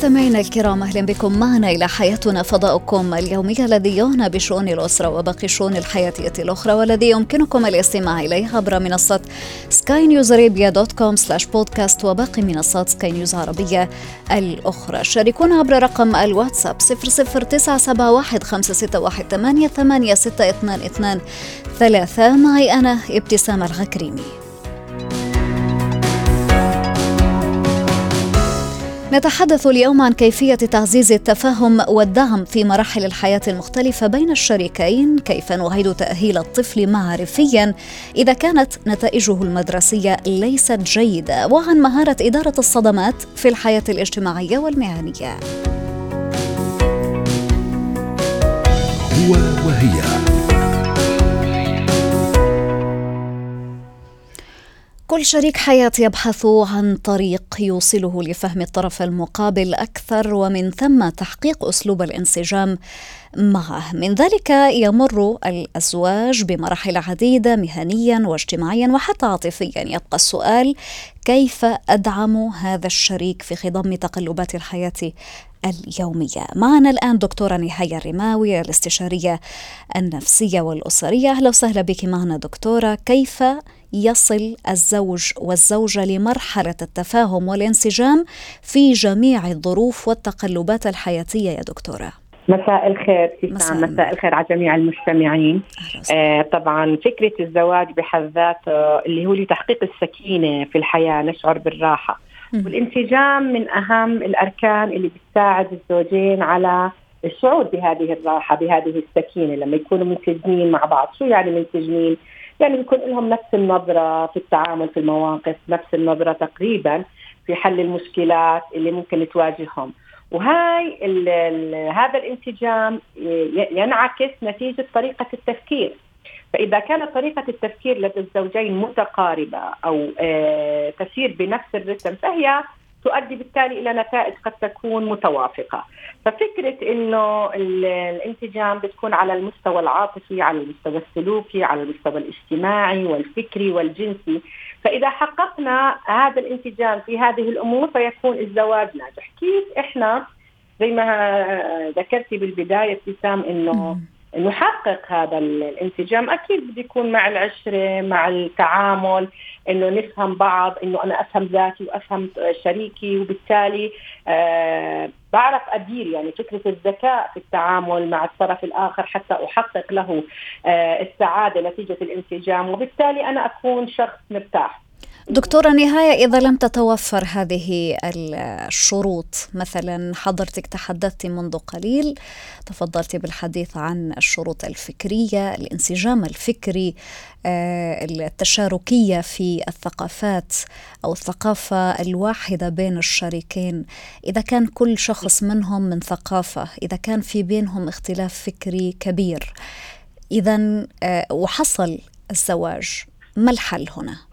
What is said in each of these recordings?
مستمعينا الكرام أهلا بكم معنا إلى حياتنا فضاؤكم اليومي الذي يعنى بشؤون الأسرة وباقي الشؤون الحياتيه الأخرى والذي يمكنكم الاستماع إليه عبر منصة Sky News Arabia dot com slash podcast وباقي منصات سكاي نيوز عربية الأخرى. شاركونا عبر رقم الواتساب 00971 ثلاثة. معي أنا ابتسام الغكريمي. نتحدث اليوم عن كيفية تعزيز التفاهم والدعم في مراحل الحياة المختلفة بين الشريكين، كيف نعيد تأهيل الطفل معرفيا إذا كانت نتائجه المدرسية ليست جيدة، وعن مهارة إدارة الصدمات في الحياة الاجتماعية والمهنية. هو وهي كل شريك حياة يبحث عن طريق يوصله لفهم الطرف المقابل أكثر ومن ثم تحقيق أسلوب الانسجام معه. من ذلك يمر الأزواج بمراحل عديدة مهنيا واجتماعيا وحتى عاطفيا. يبقى السؤال كيف أدعم هذا الشريك في خضم تقلبات الحياة اليومية؟ معنا الآن دكتورة نهاية الرماوي الاستشارية النفسية والأسرية. أهلا وسهلا بك معنا دكتورة. كيف يصل الزوج والزوجة لمرحلة التفاهم والانسجام في جميع الظروف والتقلبات الحياتية يا دكتورة. مساء الخير مساء, مساء الخير على جميع المستمعين. آه طبعا فكرة الزواج بحد ذاته اللي هو لتحقيق السكينة في الحياة نشعر بالراحة. والانسجام من أهم الأركان اللي بتساعد الزوجين على الشعور بهذه الراحة بهذه السكينة لما يكونوا منسجمين مع بعض. شو يعني منسجمين يعني بيكون لهم نفس النظرة في التعامل في المواقف نفس النظرة تقريبا في حل المشكلات اللي ممكن تواجههم. وهاي ال ال هذا الانسجام ينعكس نتيجة طريقة التفكير. فإذا كانت طريقة التفكير لدى الزوجين متقاربة أو آه تسير بنفس الرتم فهي تؤدي بالتالي إلى نتائج قد تكون متوافقة. ففكرة إنه الانسجام بتكون على المستوى العاطفي على المستوى السلوكي على المستوى الاجتماعي والفكري والجنسي فإذا حققنا هذا الانسجام في هذه الأمور فيكون الزواج ناجح. كيف إحنا زي ما ذكرتي بالبداية ابتسام إنه نحقق هذا الانسجام. أكيد بده يكون مع العشرة مع التعامل إنه نفهم بعض إنه أنا أفهم ذاتي وأفهم شريكي وبالتالي آه بعرف أدير يعني فكرة الذكاء في التعامل مع الطرف الآخر حتى أحقق له آه السعادة نتيجة الانسجام. وبالتالي أنا أكون شخص مرتاح. دكتورة نهاية إذا لم تتوفر هذه الشروط مثلا حضرتك تحدثت منذ قليل تفضلت بالحديث عن الشروط الفكرية الانسجام الفكري آه، التشاركية في الثقافات أو الثقافة الواحدة بين الشريكين إذا كان كل شخص منهم من ثقافة إذا كان في بينهم اختلاف فكري كبير إذا آه، وحصل الزواج ما الحل هنا؟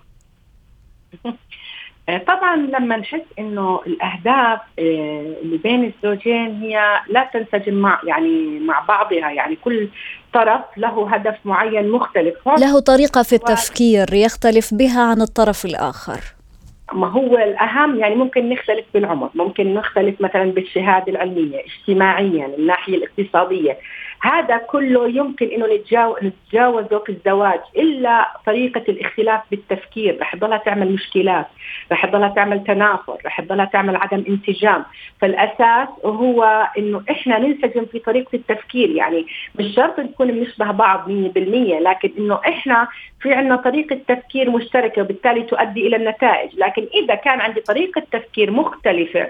آه، طبعا لما نحس إنه الأهداف آه، اللي بين الزوجين هي لا تنسجم مع يعني مع بعضها يعني كل طرف له هدف معين مختلف. له طريقة في التفكير يختلف بها عن الطرف الآخر. ما هو الأهم يعني ممكن نختلف بالعمر ممكن نختلف مثلا بالشهادة العلمية اجتماعيا الناحية الاقتصادية. هذا كله يمكن إنه نتجاوزه في الزواج إلا طريقة الاختلاف بالتفكير. رح تضلها تعمل مشكلات رح تضلها تعمل تنافر رح تضلها تعمل عدم انسجام. فالأساس هو إنه إحنا ننسجم في طريقة التفكير. يعني مش شرط نكون بنشبه بعض 100% لكن إنه إحنا في عندنا طريقة تفكير مشتركة وبالتالي تؤدي إلى النتائج. لكن إذا كان عندي طريقة تفكير مختلفة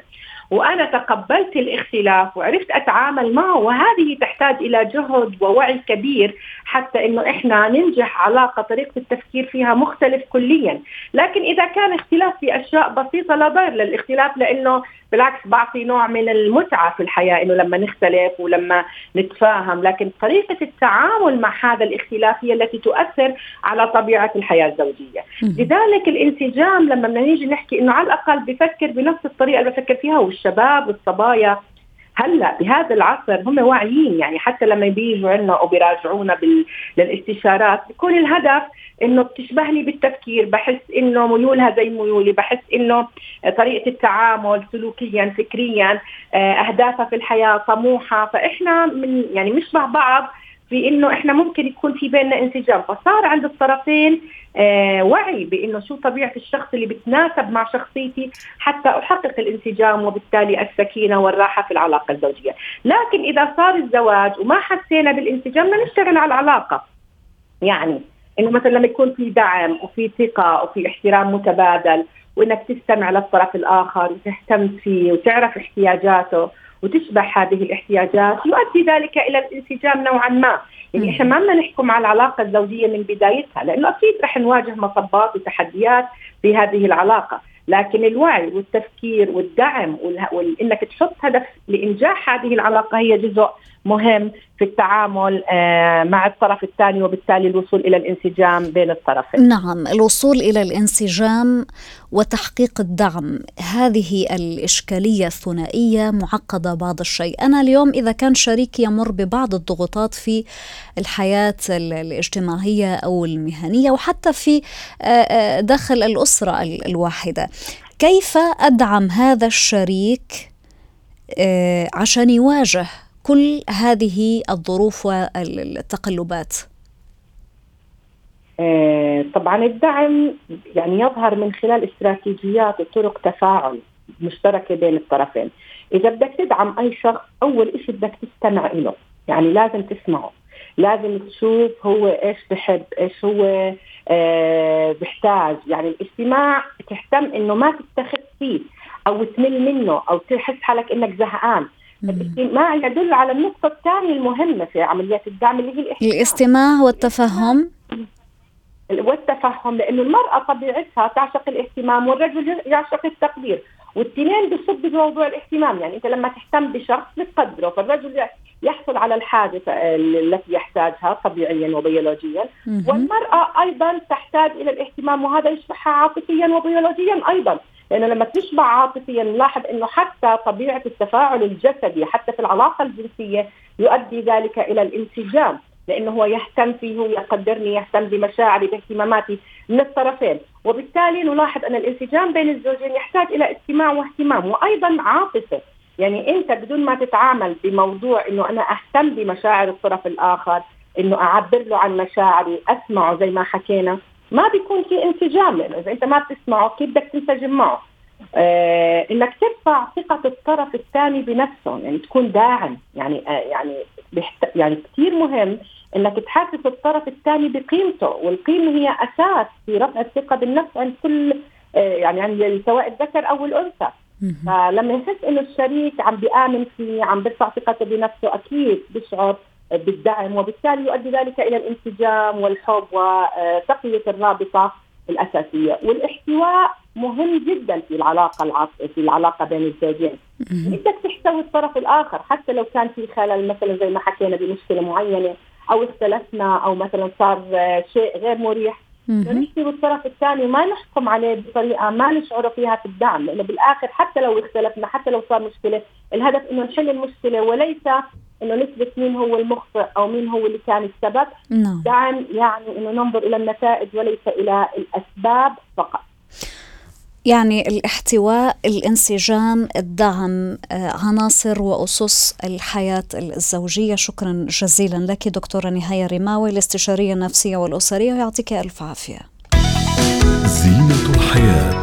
وأنا تقبلت الاختلاف وعرفت أتعامل معه وهذه تحتاج إلى جهد ووعي كبير حتى إنه إحنا ننجح علاقة طريقة التفكير فيها مختلف كليا، لكن إذا كان اختلاف في أشياء بسيطة لا ضير للاختلاف لأنه بالعكس بعطي نوع من المتعة في الحياة إنه لما نختلف ولما نتفاهم، لكن طريقة التعامل مع هذا الاختلاف هي التي تؤثر على طبيعة الحياة الزوجية، لذلك الانسجام لما بدنا نيجي نحكي إنه على الأقل بفكر بنفس الطريقة اللي بفكر فيها والشباب والصبايا. هلأ بهذا العصر هم واعيين يعني حتى لما بيجوا عندنا أو بيراجعونا بال... للاستشارات بيكون الهدف إنه بتشبهني بالتفكير بحس إنه ميولها زي ميولي بحس إنه طريقة التعامل سلوكيا فكريا آه، أهدافها في الحياة طموحة. فإحنا من يعني مشبه بعض في انه إحنا ممكن يكون في بيننا انسجام فصار عند الطرفين آه وعي بإنه شو طبيعة الشخص اللي بتناسب مع شخصيتي حتى أحقق الانسجام وبالتالي السكينة والراحة في العلاقة الزوجية، لكن إذا صار الزواج وما حسينا بالانسجام بدنا نشتغل على العلاقة. يعني إنه مثلا لما يكون في دعم وفي ثقة وفي احترام متبادل وإنك تستمع للطرف الآخر وتهتم فيه وتعرف احتياجاته وتشبع هذه الاحتياجات يؤدي ذلك إلى الانسجام نوعا ما، يعني إحنا ما بدنا نحكم على العلاقة الزوجية من بدايتها لأنه أكيد رح نواجه مصبات وتحديات في هذه العلاقة، لكن الوعي والتفكير والدعم وإنك تحط هدف لإنجاح هذه العلاقة هي جزء مهم في التعامل آه، مع الطرف الثاني وبالتالي الوصول إلى الانسجام بين الطرفين. نعم، الوصول إلى الانسجام وتحقيق الدعم، هذه الإشكالية الثنائية معقدة بعض الشيء، أنا اليوم إذا كان شريكي يمر ببعض الضغوطات في الحياة الاجتماعية أو المهنية وحتى في آه، آه، داخل الأسرة الواحدة، كيف أدعم هذا الشريك عشان يواجه كل هذه الظروف والتقلبات؟ آه، طبعا الدعم يعني يظهر من خلال استراتيجيات وطرق تفاعل مشتركة بين الطرفين. إذا بدك تدعم أي شخص أول شيء بدك تستمع له، يعني لازم تسمعه. لازم تشوف هو إيش بحب، إيش هو آه بحتاج، يعني الاستماع تهتم إنه ما تتخذ فيه أو تمل منه أو تحس حالك إنك زهقان، الاستماع يدل على النقطة الثانية المهمة في عمليات الدعم اللي هي الاستماع الاستماع والتفهم. والتفهم لأنه المرأة طبيعتها تعشق الاهتمام والرجل يعشق التقدير والاثنين بصب بموضوع الاهتمام يعني أنت لما تهتم بشخص بتقدره فالرجل يحصل على الحاجة التي يحتاجها طبيعيا وبيولوجيا والمرأة أيضا تحتاج إلى الاهتمام وهذا يشبهها عاطفيا وبيولوجيا أيضا. لأنه لما تشبع عاطفيا نلاحظ إنه حتى طبيعة التفاعل الجسدي حتى في العلاقة الجنسية يؤدي ذلك إلى الانسجام لأنه هو يهتم فيه يقدرني يهتم بمشاعري باهتماماتي من الطرفين. وبالتالي نلاحظ أن الانسجام بين الزوجين يحتاج إلى استماع واهتمام وأيضا عاطفه يعني أنت بدون ما تتعامل بموضوع إنه أنا أهتم بمشاعر الطرف الآخر إنه أعبر له عن مشاعري أسمعه زي ما حكينا. ما بيكون في انسجام لأنه إذا أنت ما بتسمعه كيف بدك تنسجم معه؟ آه إنك ترفع ثقة الطرف الثاني بنفسه يعني تكون داعم. يعني آه يعني بحت... يعني كثير مهم إنك تحسس الطرف الثاني بقيمته والقيمة هي أساس في رفع الثقة بالنفس عند كل آه يعني عند سواء الذكر أو الأنثى. فلما يحس إنه الشريك عم بيآمن فيه عم بيرفع ثقته بنفسه أكيد بيشعر بالدعم وبالتالي يؤدي ذلك إلى الانسجام والحب وتقوية الرابطة الأساسية. والاحتواء مهم جدا في العلاقة العص... في العلاقة بين الزوجين. بدك تحتوي الطرف الآخر. حتى لو كان في خلل مثلا زي ما حكينا بمشكلة معينة أو اختلفنا أو مثلا صار شيء غير مريح. نحكي بالطرف الثاني وما نحكم عليه بطريقة ما نشعر فيها في الدعم. لأنه بالآخر حتى لو اختلفنا حتى لو صار مشكلة الهدف إنه نحل المشكلة وليس إنه نثبت مين هو المخطئ أو مين هو اللي كان السبب. نعم. دعم يعني إنه ننظر إلى النتائج وليس إلى الأسباب فقط. يعني الاحتواء الانسجام الدعم آه، عناصر وأسس الحياة الزوجية. شكرا جزيلا لك دكتورة نهاية رماوي الاستشارية النفسية والأسرية ويعطيك ألف عافية. زينة الحياة.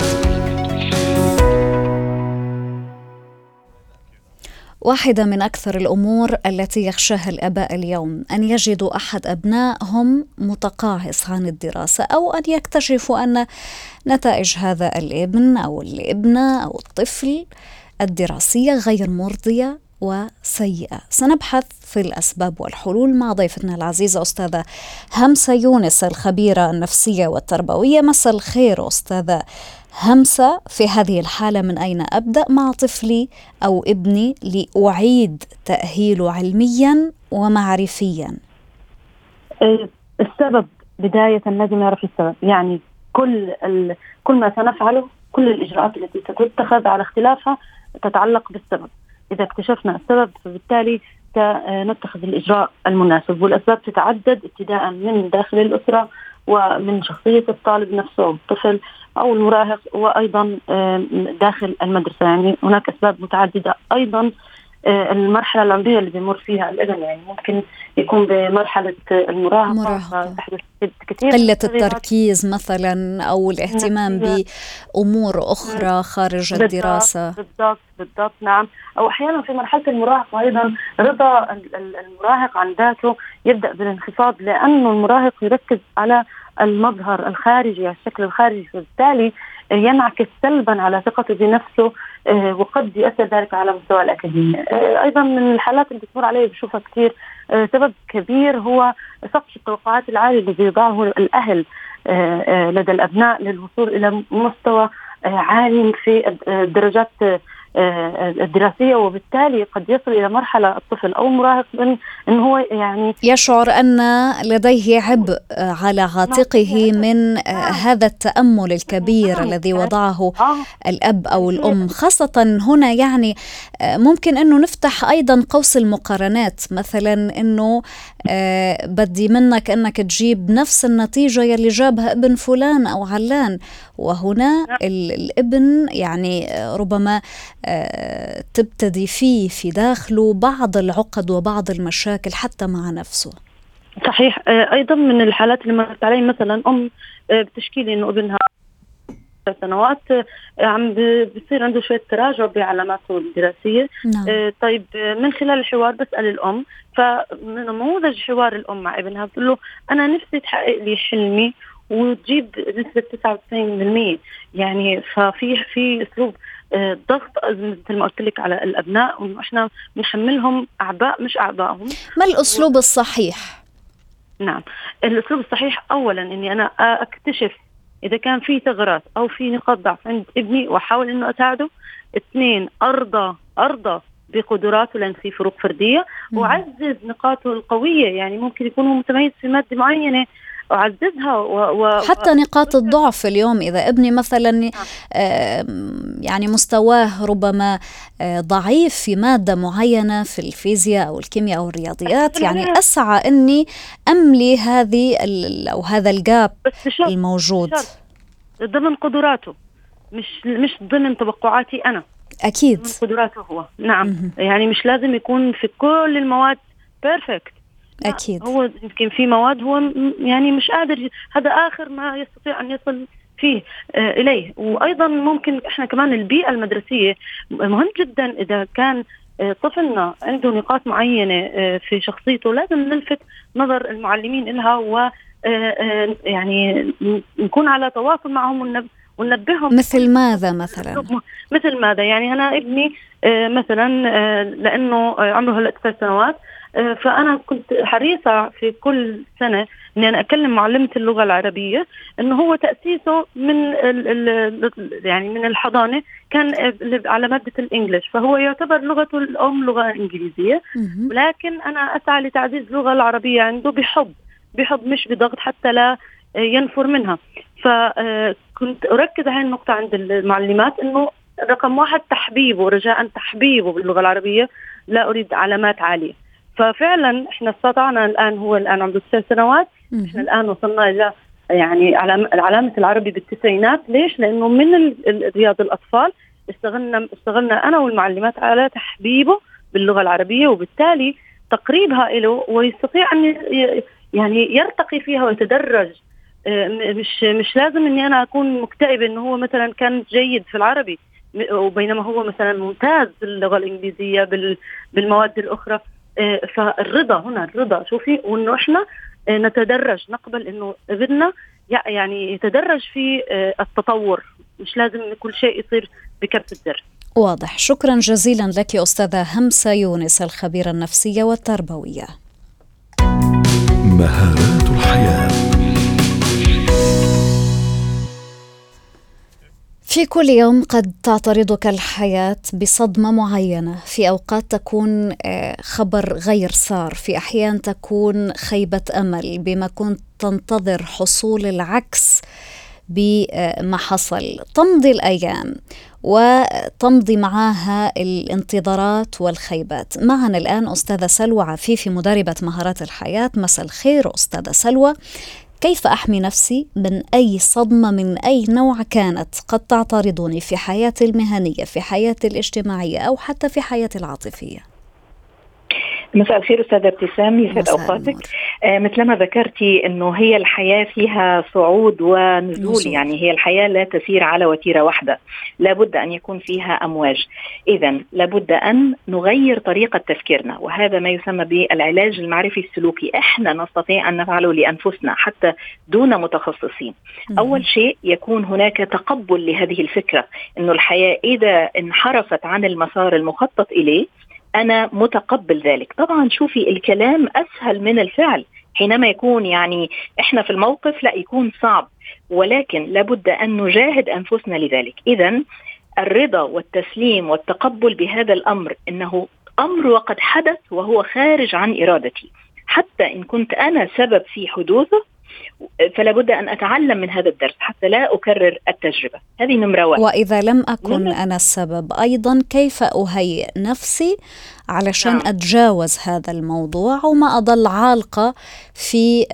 واحدة من أكثر الأمور التي يخشاها الآباء اليوم أن يجدوا أحد أبنائهم متقاعس عن الدراسة أو أن يكتشفوا أن نتائج هذا الابن أو الابنة أو الطفل الدراسية غير مرضية وسيئة. سنبحث في الأسباب والحلول مع ضيفتنا العزيزة أستاذة همسة يونس الخبيرة النفسية والتربوية. مساء الخير أستاذة همسة في هذه الحالة من أين أبدأ؟ مع طفلي أو ابني لأعيد تأهيله علميا ومعرفيا. إيه، السبب بداية لازم نعرف السبب. يعني كل كل ما سنفعله كل الإجراءات التي ستتخذ على اختلافها تتعلق بالسبب. إذا اكتشفنا السبب فبالتالي نتخذ الإجراء المناسب. والأسباب تتعدد ابتداء من داخل الأسرة ومن شخصية الطالب نفسه أو أو المراهق وأيضا داخل المدرسة. يعني هناك أسباب متعددة. أيضا آه، المرحلة العمرية اللي بيمر فيها الابن يعني ممكن يكون بمرحلة المراهقة مراهقة. كثير قلة التركيز مثلا أو الاهتمام بأمور أخرى خارج بالضبط. الدراسة. بالضبط. بالضبط. نعم. أو أحيانا في مرحلة المراهقة أيضا رضا المراهق عن ذاته يبدأ بالانخفاض لأنه المراهق يركز على المظهر الخارجي الشكل الخارجي فبالتالي ينعكس سلبا على ثقته بنفسه آه، وقد يؤثر ذلك على مستوى الأكاديمي آه، أيضا من الحالات اللي بتمر علي بشوفها كثير آه، سبب كبير هو سقف التوقعات العالي الذي يضعه الأهل لدى الأبناء للوصول إلى مستوى عالي في الدرجات الدراسية وبالتالي قد يصل إلى مرحلة الطفل أو المراهق من أنه هو يعني يشعر أن لديه عبء على عاتقه من هذا التأمل الكبير الذي وضعه الأب أو الأم. خاصة هنا يعني ممكن أنه نفتح أيضا قوس المقارنات. مثلا أنه بدي منك أنك تجيب نفس النتيجة يلي جابها ابن فلان أو علان. وهنا الابن يعني ربما تبتدي فيه في داخله بعض العقد وبعض المشاكل حتى مع نفسه. صحيح. آه، أيضا من الحالات اللي مرت علي مثلا أم آه، بتشكي لي إنه ابنها سنوات آه، عم بصير عنده شوية تراجع بعلاماته الدراسية. نعم. طيب من خلال الحوار بسأل الأم فمن نموذج حوار الأم مع ابنها بتقول له أنا نفسي تحقق لي حلمي وتجيب نسبة 99% يعني ففي في أسلوب ضغط مثل ما قلت لك على الأبناء وانه إحنا بنحملهم اعباء مش اعبائهم ما الأسلوب الصحيح؟ نعم. الأسلوب الصحيح اولا إني أنا أكتشف إذا كان في ثغرات أو في نقاط ضعف عند ابني وأحاول إنه أساعده. اثنين أرضى أرضى بقدراته لأن في فروق فردية. وعزز نقاطه القوية يعني ممكن يكون هو متميز في مادة معينة. أعززها و... و... حتى نقاط الضعف اليوم إذا ابني مثلا يعني مستواه ربما آه، ضعيف في مادة معينة في الفيزياء أو الكيمياء أو الرياضيات يعني أسعى إني أملي هذه أو هذا الجاب الموجود. ضمن قدراته مش مش ضمن توقعاتي أنا. أكيد. ضمن قدراته هو. نعم. يعني مش لازم يكون في كل المواد بيرفكت أكيد. هو يمكن في مواد هو يعني مش قادر هذا آخر ما يستطيع أن يصل فيه آه إليه. وأيضا ممكن إحنا كمان البيئة المدرسية مهم جدا إذا كان آه طفلنا عنده نقاط معينة آه في شخصيته لازم نلفت نظر المعلمين لها و يعني نكون على تواصل معهم وننبههم. مثل ماذا مثلا؟ مثل ماذا؟ يعني أنا ابني مثلا لأنه عمره هلا تسع سنوات فأنا كنت حريصة في كل سنة إني أنا أكلم معلمة اللغة العربية إنه هو تأسيسه من ال ال يعني من الحضانة كان على مادة الإنجليش فهو يعتبر لغته الأم لغة إنجليزية. ولكن أنا أسعى لتعزيز اللغة العربية عنده بحب بحب مش بضغط حتى لا ينفر منها. فكنت أركز على النقطة عند المعلمات إنه رقم واحد تحبيبه رجاء تحبيبه باللغة العربية لا أريد علامات عالية. ففعلا إحنا استطعنا الآن هو الآن عنده تسع سنوات. إحنا الآن وصلنا إلى يعني علامة العربي بالتسعينات. ليش؟ لأنه من رياض الأطفال استغلنا استغلنا أنا والمعلمات على تحبيبه باللغة العربية وبالتالي تقريبها له ويستطيع أن يعني يرتقي فيها ويتدرج. آه، مش مش لازم إني أنا أكون مكتئبه إنه هو مثلا كان جيد في العربي وبينما هو مثلا ممتاز باللغة الإنجليزية بالمواد الأخرى. فالرضا هنا الرضا شوفي وانه إحنا آه، نتدرج. نقبل إنه ابننا يعني يتدرج في آه، التطور. مش لازم كل شيء يصير بكبت الزر واضح. شكرا جزيلا لك أستاذة همسة يونس الخبيرة النفسية والتربوية. مهارات الحياة. في كل يوم قد تعترضك الحياة بصدمة معينة. في أوقات تكون آه، خبر غير سار في أحيان تكون خيبة أمل بما كنت تنتظر حصول العكس بما حصل. تمضي الأيام وتمضي معها الانتظارات والخيبات. معنا الآن أستاذة سلوى عفيفي مدربة مهارات الحياة. مساء الخير أستاذة سلوى. كيف أحمي نفسي من أي صدمة من أي نوع كانت قد تعترضني في حياتي المهنية في حياتي الاجتماعية أو حتى في حياتي العاطفية؟ مساء الخير أستاذة ابتسام يسعد أوقاتك. آه مثلما ذكرتي إنه هي الحياة فيها صعود ونزول نزول. يعني هي الحياة لا تسير على وتيرة واحدة. لابد أن يكون فيها أمواج. اذا لابد أن نغير طريقة تفكيرنا وهذا ما يسمى بالعلاج المعرفي السلوكي. إحنا نستطيع أن نفعله لأنفسنا حتى دون متخصصين. مم. أول شيء يكون هناك تقبل لهذه الفكرة إنه الحياة إذا انحرفت عن المسار المخطط إليه أنا متقبل ذلك. طبعا شوفي الكلام أسهل من الفعل. حينما يكون يعني إحنا في الموقف لا يكون صعب. ولكن لابد أن نجاهد أنفسنا لذلك. اذا الرضا والتسليم والتقبل بهذا الأمر إنه أمر وقد حدث وهو خارج عن إرادتي. حتى إن كنت أنا سبب في حدوثه فلا بد أن أتعلم من هذا الدرس حتى لا أكرر التجربة هذه نمرة واحد وإذا لم أكن أنا السبب أيضا كيف أهيئ نفسي علشان نعم. أتجاوز هذا الموضوع وما أضل عالقة في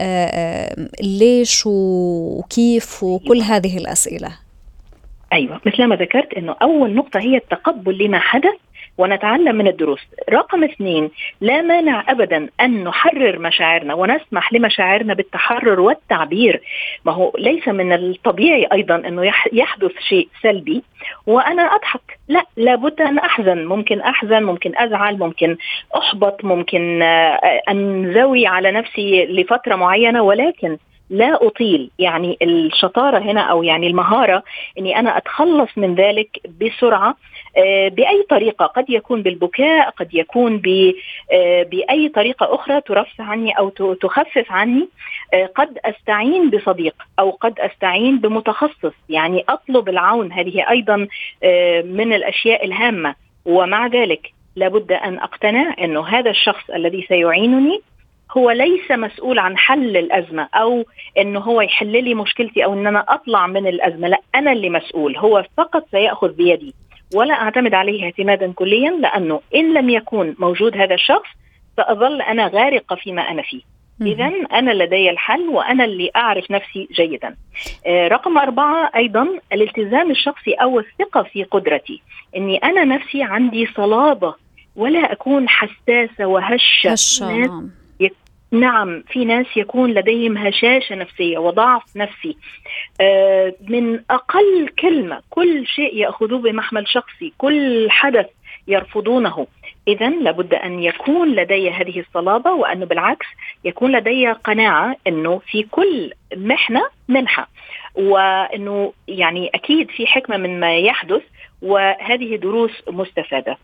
ليش وكيف وكل أيوة. هذه الأسئلة أيوة مثل ما ذكرت أنه أول نقطة هي التقبل لما حدث ونتعلم من الدروس. رقم اثنين لا مانع أبدا أن نحرر مشاعرنا ونسمح لمشاعرنا بالتحرر والتعبير. ما هو ليس من الطبيعي أيضا أنه يحدث شيء سلبي. وأنا أضحك. لا لابد أن أحزن. ممكن أحزن ممكن أزعل ممكن أحبط ممكن آه، أنزوي على نفسي لفترة معينة. ولكن لا أطيل يعني الشطارة هنا أو يعني المهارة إني أنا أتخلص من ذلك بسرعة آه، بأي طريقة قد يكون بالبكاء قد يكون آه، بأي طريقة أخرى ترفع عني أو تخفف عني آه، قد أستعين بصديق أو قد أستعين بمتخصص. يعني أطلب العون هذه أيضا من الأشياء الهامة. ومع ذلك لابد أن أقتنع إنه هذا الشخص الذي سيعينني هو ليس مسؤول عن حل الأزمة أو انه هو يحل لي مشكلتي أو إن أنا أطلع من الأزمة لا أنا اللي مسؤول هو فقط سيأخذ بيدي ولا أعتمد عليه اعتمادا كليا لأنه إن لم يكون موجود هذا الشخص سأظل أنا غارقة فيما أنا فيه إذا أنا لدي الحل وأنا اللي أعرف نفسي جيدا. آه رقم أربعة أيضا الالتزام الشخصي أو الثقة في قدرتي. إني أنا نفسي عندي صلابة ولا أكون حساسة وهشة. هشة نعم. نعم في ناس يكون لديهم هشاشة نفسية وضعف نفسي. آه، من أقل كلمة كل شيء يأخذوه بمحمل شخصي كل حدث يرفضونه. إذا لابد أن يكون لدي هذه الصلابة وأنه بالعكس يكون لدي قناعة أنه في كل محنة منحة. وأنه يعني أكيد في حكمة من ما يحدث وهذه دروس مستفادة.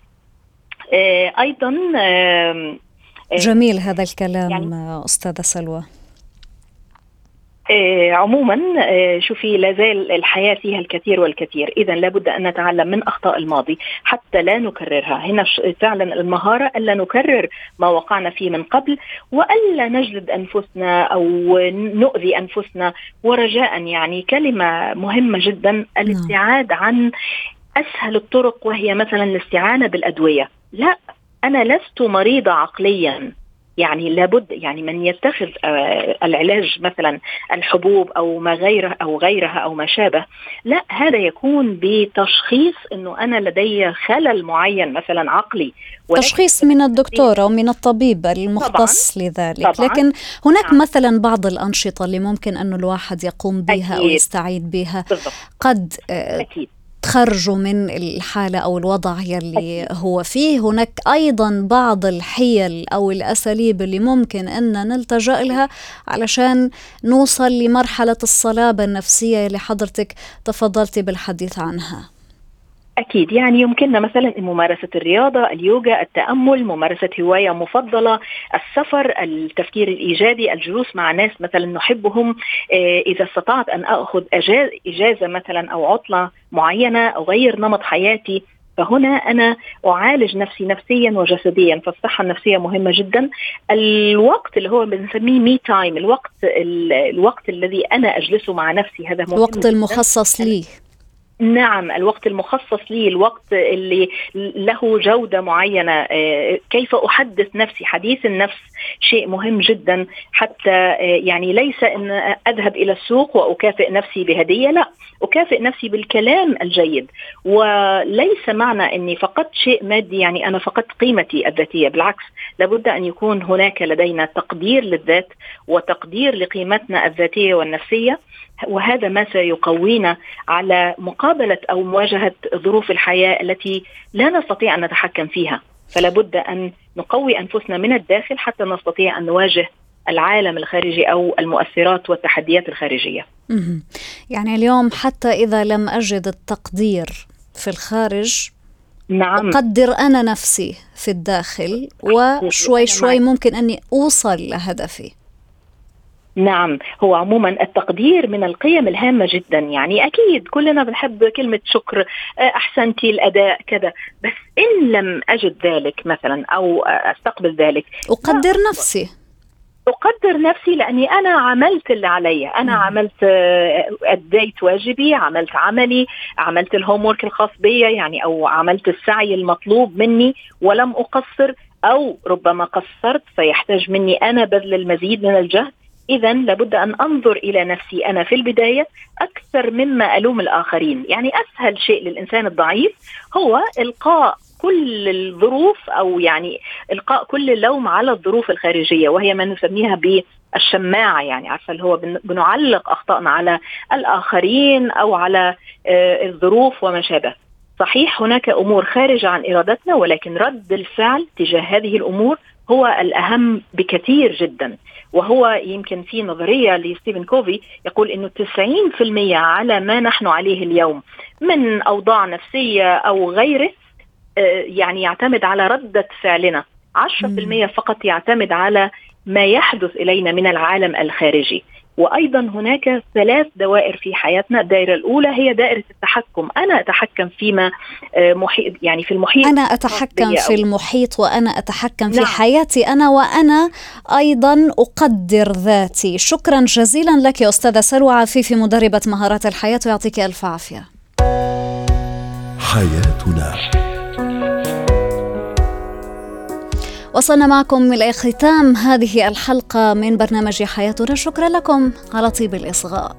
آه، أيضا إيه. جميل هذا الكلام يعني أستاذة سلوى. إيه عموما إيه شوفي لازال الحياة فيها الكثير والكثير. إذا لابد أن نتعلم من أخطاء الماضي حتى لا نكررها. هنا فعلا المهارة ألا نكرر ما وقعنا فيه من قبل وألا نجلد أنفسنا أو نؤذي أنفسنا. ورجاء يعني كلمة مهمة جدا نعم. الابتعاد عن أسهل الطرق وهي مثلا الاستعانة بالأدوية. لا أنا لست مريضة عقليا يعني لابد يعني من يتخذ آه، العلاج مثلا الحبوب أو ما غيره أو غيرها أو ما شابه لا هذا يكون بتشخيص إنه أنا لدي خلل معين مثلا عقلي تشخيص من الدكتور أو من الطبيب المختص طبعاً لذلك طبعاً لكن هناك نعم. مثلا بعض الأنشطة اللي ممكن انه الواحد يقوم بها أكيد. أو يستعيد بها بالضبط. قد آه، أكيد. تخرجوا من الحالة أو الوضع يلي هو فيه. هناك أيضا بعض الحيل أو الأساليب اللي ممكن أن نلتجأ لها علشان نوصل لمرحلة الصلابة النفسية اللي حضرتك تفضلتي بالحديث عنها. أكيد. يعني يمكننا مثلا ممارسة الرياضة اليوغا التأمل ممارسة هواية مفضلة السفر التفكير الإيجابي الجلوس مع ناس مثلا نحبهم آه، إذا استطعت أن أخذ إجازة مثلا أو عطلة معينة أغير نمط حياتي فهنا أنا أعالج نفسي نفسيا وجسديا فالصحة النفسية مهمة جدا. الوقت اللي هو بنسميه me time الوقت الوقت الذي أنا أجلسه مع نفسي هذا مهم الوقت المخصص لي. نعم الوقت المخصص لي الوقت اللي له جودة معينة. آه، كيف أحدث نفسي؟ حديث النفس شيء مهم جدا. حتى آه، يعني ليس أن أذهب إلى السوق وأكافئ نفسي بهدية لا. أكافئ نفسي بالكلام الجيد. وليس معنى أني فقدت شيء مادي يعني أنا فقدت قيمتي الذاتية. بالعكس لابد أن يكون هناك لدينا تقدير للذات وتقدير لقيمتنا الذاتية والنفسية. وهذا ما سيقوينا على مقابلة أو مواجهة ظروف الحياة التي لا نستطيع أن نتحكم فيها. فلا بد أن نقوي أنفسنا من الداخل حتى نستطيع أن نواجه العالم الخارجي أو المؤثرات والتحديات الخارجية. يعني اليوم حتى إذا لم أجد التقدير في الخارج نعم. أقدر أنا نفسي في الداخل وشوي شوي ممكن أني أوصل لهدفي. نعم هو عموما التقدير من القيم الهامة جدا. يعني أكيد كلنا بنحب كلمة شكر آه، أحسنتي الأداء كذا. بس إن لم أجد ذلك مثلا أو أستقبل ذلك. أقدر نفسي. أقدر نفسي لأني أنا عملت اللي علي. أنا م. عملت آه، أديت واجبي عملت عملي عملت الهوم الخاص بي يعني أو عملت السعي المطلوب مني ولم أقصر أو ربما قصرت فيحتاج مني أنا بذل المزيد من الجهد. اذا لابد أن أنظر إلى نفسي أنا في البداية أكثر مما ألوم الآخرين، يعني أسهل شيء للإنسان الضعيف هو إلقاء كل الظروف أو يعني إلقاء كل اللوم على الظروف الخارجية وهي ما نسميها بالشماعة. يعني عارفة اللي هو بنعلق أخطائنا على الآخرين أو على آه، الظروف وما شابه. صحيح هناك أمور خارجه عن إرادتنا ولكن رد الفعل تجاه هذه الأمور هو الأهم بكثير جدا. وهو يمكن في نظرية لستيفن كوفي يقول إنه 90% على ما نحن عليه اليوم من أوضاع نفسية أو غيره آه، يعني يعتمد على ردة فعلنا. 10% فقط يعتمد على ما يحدث إلينا من العالم الخارجي. وأيضا هناك ثلاث دوائر في حياتنا. الدائرة الأولى هي دائرة التحكم. أنا أتحكم فيما آه، محيط يعني في المحيط. أنا أتحكم في المحيط وأنا أتحكم في نعم. حياتي أنا وأنا أيضا أقدر ذاتي. شكرا جزيلا لك يا أستاذة سلوى عفيفي مدربة مهارات الحياة ويعطيك ألف عافية. حياتنا. وصلنا معكم إلى ختام هذه الحلقة من برنامج حياتنا. شكرا لكم على طيب الإصغاء.